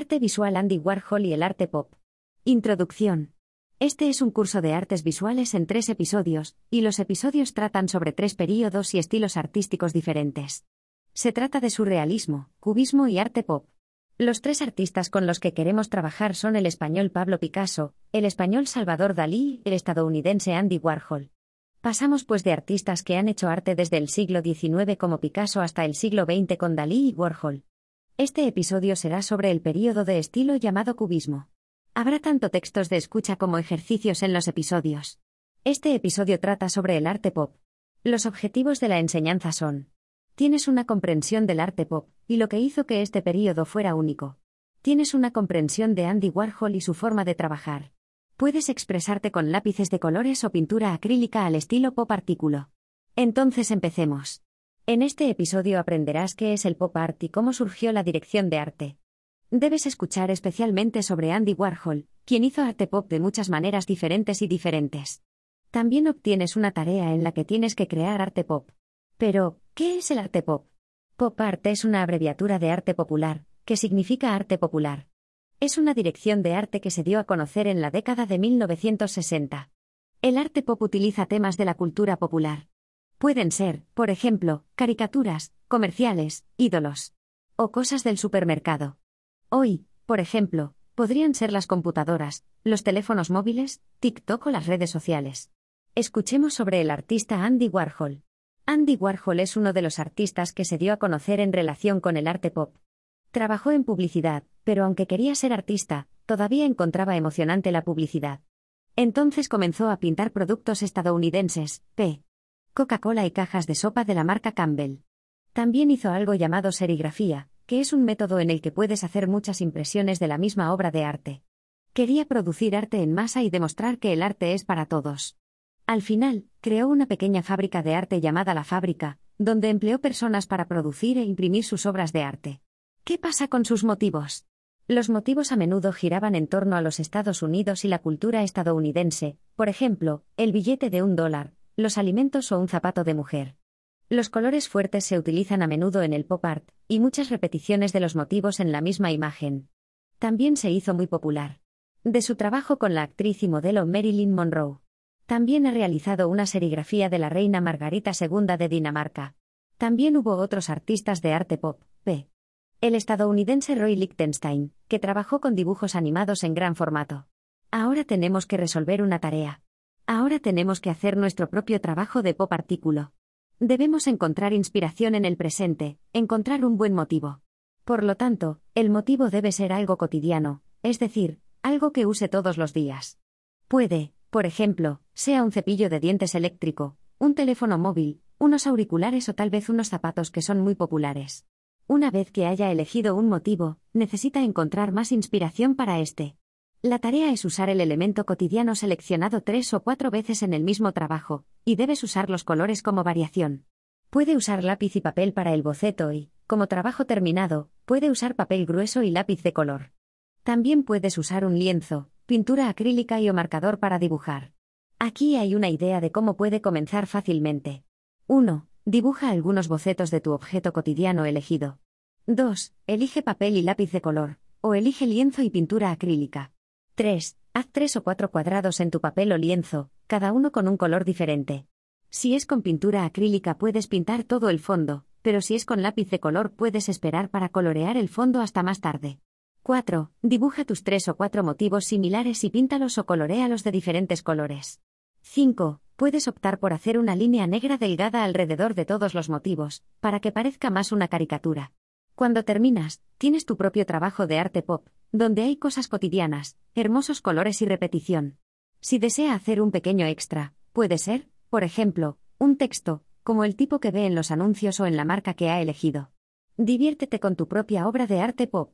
Arte visual Andy Warhol y el arte pop. Introducción. Este es un curso de artes visuales en tres episodios, y los episodios tratan sobre tres períodos y estilos artísticos diferentes. Se trata de surrealismo, cubismo y arte pop. Los tres artistas con los que queremos trabajar son el español Pablo Picasso, el español Salvador Dalí y el estadounidense Andy Warhol. Pasamos pues de artistas que han hecho arte desde el siglo XIX como Picasso hasta el siglo XX con Dalí y Warhol. Este episodio será sobre el período de estilo llamado cubismo. Habrá tanto textos de escucha como ejercicios en los episodios. Este episodio trata sobre el arte pop. Los objetivos de la enseñanza son. Tienes una comprensión del arte pop, y lo que hizo que este período fuera único. Tienes una comprensión de Andy Warhol y su forma de trabajar. Puedes expresarte con lápices de colores o pintura acrílica al estilo pop artículo. Entonces empecemos. En este episodio aprenderás qué es el pop art y cómo surgió la dirección de arte. Debes escuchar especialmente sobre Andy Warhol, quien hizo arte pop de muchas maneras diferentes y diferentes. También obtienes una tarea en la que tienes que crear arte pop. Pero, ¿qué es el arte pop? Pop art es una abreviatura de arte popular, que significa arte popular. Es una dirección de arte que se dio a conocer en la década de 1960. El arte pop utiliza temas de la cultura popular. Pueden ser, por ejemplo, caricaturas, comerciales, ídolos. O cosas del supermercado. Hoy, por ejemplo, podrían ser las computadoras, los teléfonos móviles, TikTok o las redes sociales. Escuchemos sobre el artista Andy Warhol. Andy Warhol es uno de los artistas que se dio a conocer en relación con el arte pop. Trabajó en publicidad, pero aunque quería ser artista, todavía encontraba emocionante la publicidad. Entonces comenzó a pintar productos estadounidenses, p. Coca-Cola y cajas de sopa de la marca Campbell. También hizo algo llamado serigrafía, que es un método en el que puedes hacer muchas impresiones de la misma obra de arte. Quería producir arte en masa y demostrar que el arte es para todos. Al final, creó una pequeña fábrica de arte llamada La Fábrica, donde empleó personas para producir e imprimir sus obras de arte. ¿Qué pasa con sus motivos? Los motivos a menudo giraban en torno a los Estados Unidos y la cultura estadounidense, por ejemplo, el billete de un dólar, los alimentos o un zapato de mujer. Los colores fuertes se utilizan a menudo en el pop art, y muchas repeticiones de los motivos en la misma imagen. También se hizo muy popular. De su trabajo con la actriz y modelo Marilyn Monroe. También ha realizado una serigrafía de la reina Margarita II de Dinamarca. También hubo otros artistas de arte pop, p. El estadounidense Roy Lichtenstein, que trabajó con dibujos animados en gran formato. Ahora tenemos que resolver una tarea. Ahora tenemos que hacer nuestro propio trabajo de pop artículo. Debemos encontrar inspiración en el presente, encontrar un buen motivo. Por lo tanto, el motivo debe ser algo cotidiano, es decir, algo que use todos los días. Puede, por ejemplo, sea un cepillo de dientes eléctrico, un teléfono móvil, unos auriculares o tal vez unos zapatos que son muy populares. Una vez que haya elegido un motivo, necesita encontrar más inspiración para este. La tarea es usar el elemento cotidiano seleccionado tres o cuatro veces en el mismo trabajo, y debes usar los colores como variación. Puede usar lápiz y papel para el boceto y, como trabajo terminado, puede usar papel grueso y lápiz de color. También puedes usar un lienzo, pintura acrílica y o marcador para dibujar. Aquí hay una idea de cómo puede comenzar fácilmente. 1. Dibuja algunos bocetos de tu objeto cotidiano elegido. 2. Elige papel y lápiz de color, o elige lienzo y pintura acrílica. 3. Haz tres o cuatro cuadrados en tu papel o lienzo, cada uno con un color diferente. Si es con pintura acrílica puedes pintar todo el fondo, pero si es con lápiz de color puedes esperar para colorear el fondo hasta más tarde. 4. Dibuja tus tres o cuatro motivos similares y píntalos o colorealos de diferentes colores. 5. Puedes optar por hacer una línea negra delgada alrededor de todos los motivos, para que parezca más una caricatura. Cuando terminas, tienes tu propio trabajo de arte pop, donde hay cosas cotidianas, hermosos colores y repetición. Si desea hacer un pequeño extra, puede ser, por ejemplo, un texto, como el tipo que ve en los anuncios o en la marca que ha elegido. Diviértete con tu propia obra de arte pop.